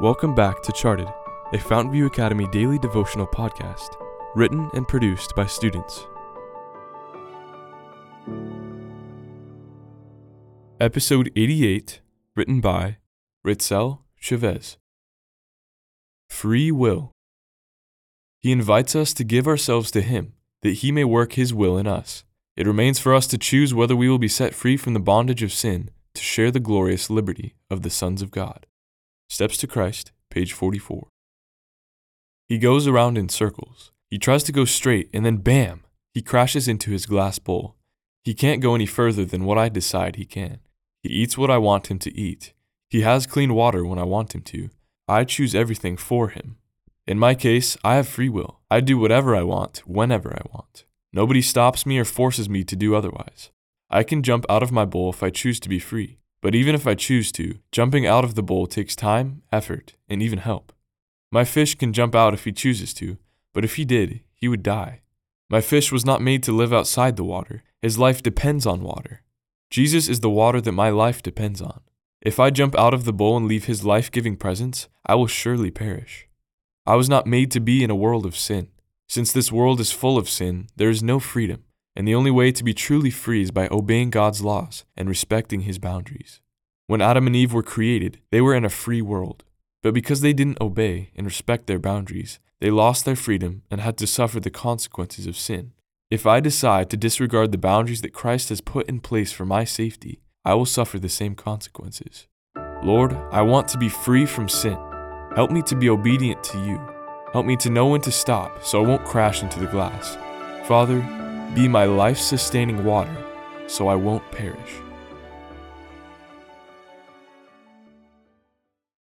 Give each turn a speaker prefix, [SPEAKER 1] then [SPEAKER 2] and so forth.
[SPEAKER 1] Welcome back to Charted, a Fountainview Academy daily devotional podcast, written and produced by students. Episode 88, written by Ritzel Chavez. Free Will. He invites us to give ourselves to Him, that He may work His will in us. It remains for us to choose whether we will be set free from the bondage of sin to share the glorious liberty of the sons of God. Steps to Christ, page 44. He goes around in circles. He tries to go straight, and then bam! He crashes into his glass bowl. He can't go any further than what I decide he can. He eats what I want him to eat. He has clean water when I want him to. I choose everything for him. In my case, I have free will. I do whatever I want, whenever I want. Nobody stops me or forces me to do otherwise. I can jump out of my bowl if I choose to be free. But even if I choose to, jumping out of the bowl takes time, effort, and even help. My fish can jump out if he chooses to, but if he did, he would die. My fish was not made to live outside the water. His life depends on water. Jesus is the water that my life depends on. If I jump out of the bowl and leave his life giving presence, I will surely perish. I was not made to be in a world of sin. Since this world is full of sin, there is no freedom and the only way to be truly free is by obeying God's laws and respecting His boundaries. When Adam and Eve were created, they were in a free world. But because they didn't obey and respect their boundaries, they lost their freedom and had to suffer the consequences of sin. If I decide to disregard the boundaries that Christ has put in place for my safety, I will suffer the same consequences. Lord, I want to be free from sin. Help me to be obedient to you. Help me to know when to stop so I won't crash into the glass. Father, be my life sustaining water so I won't perish.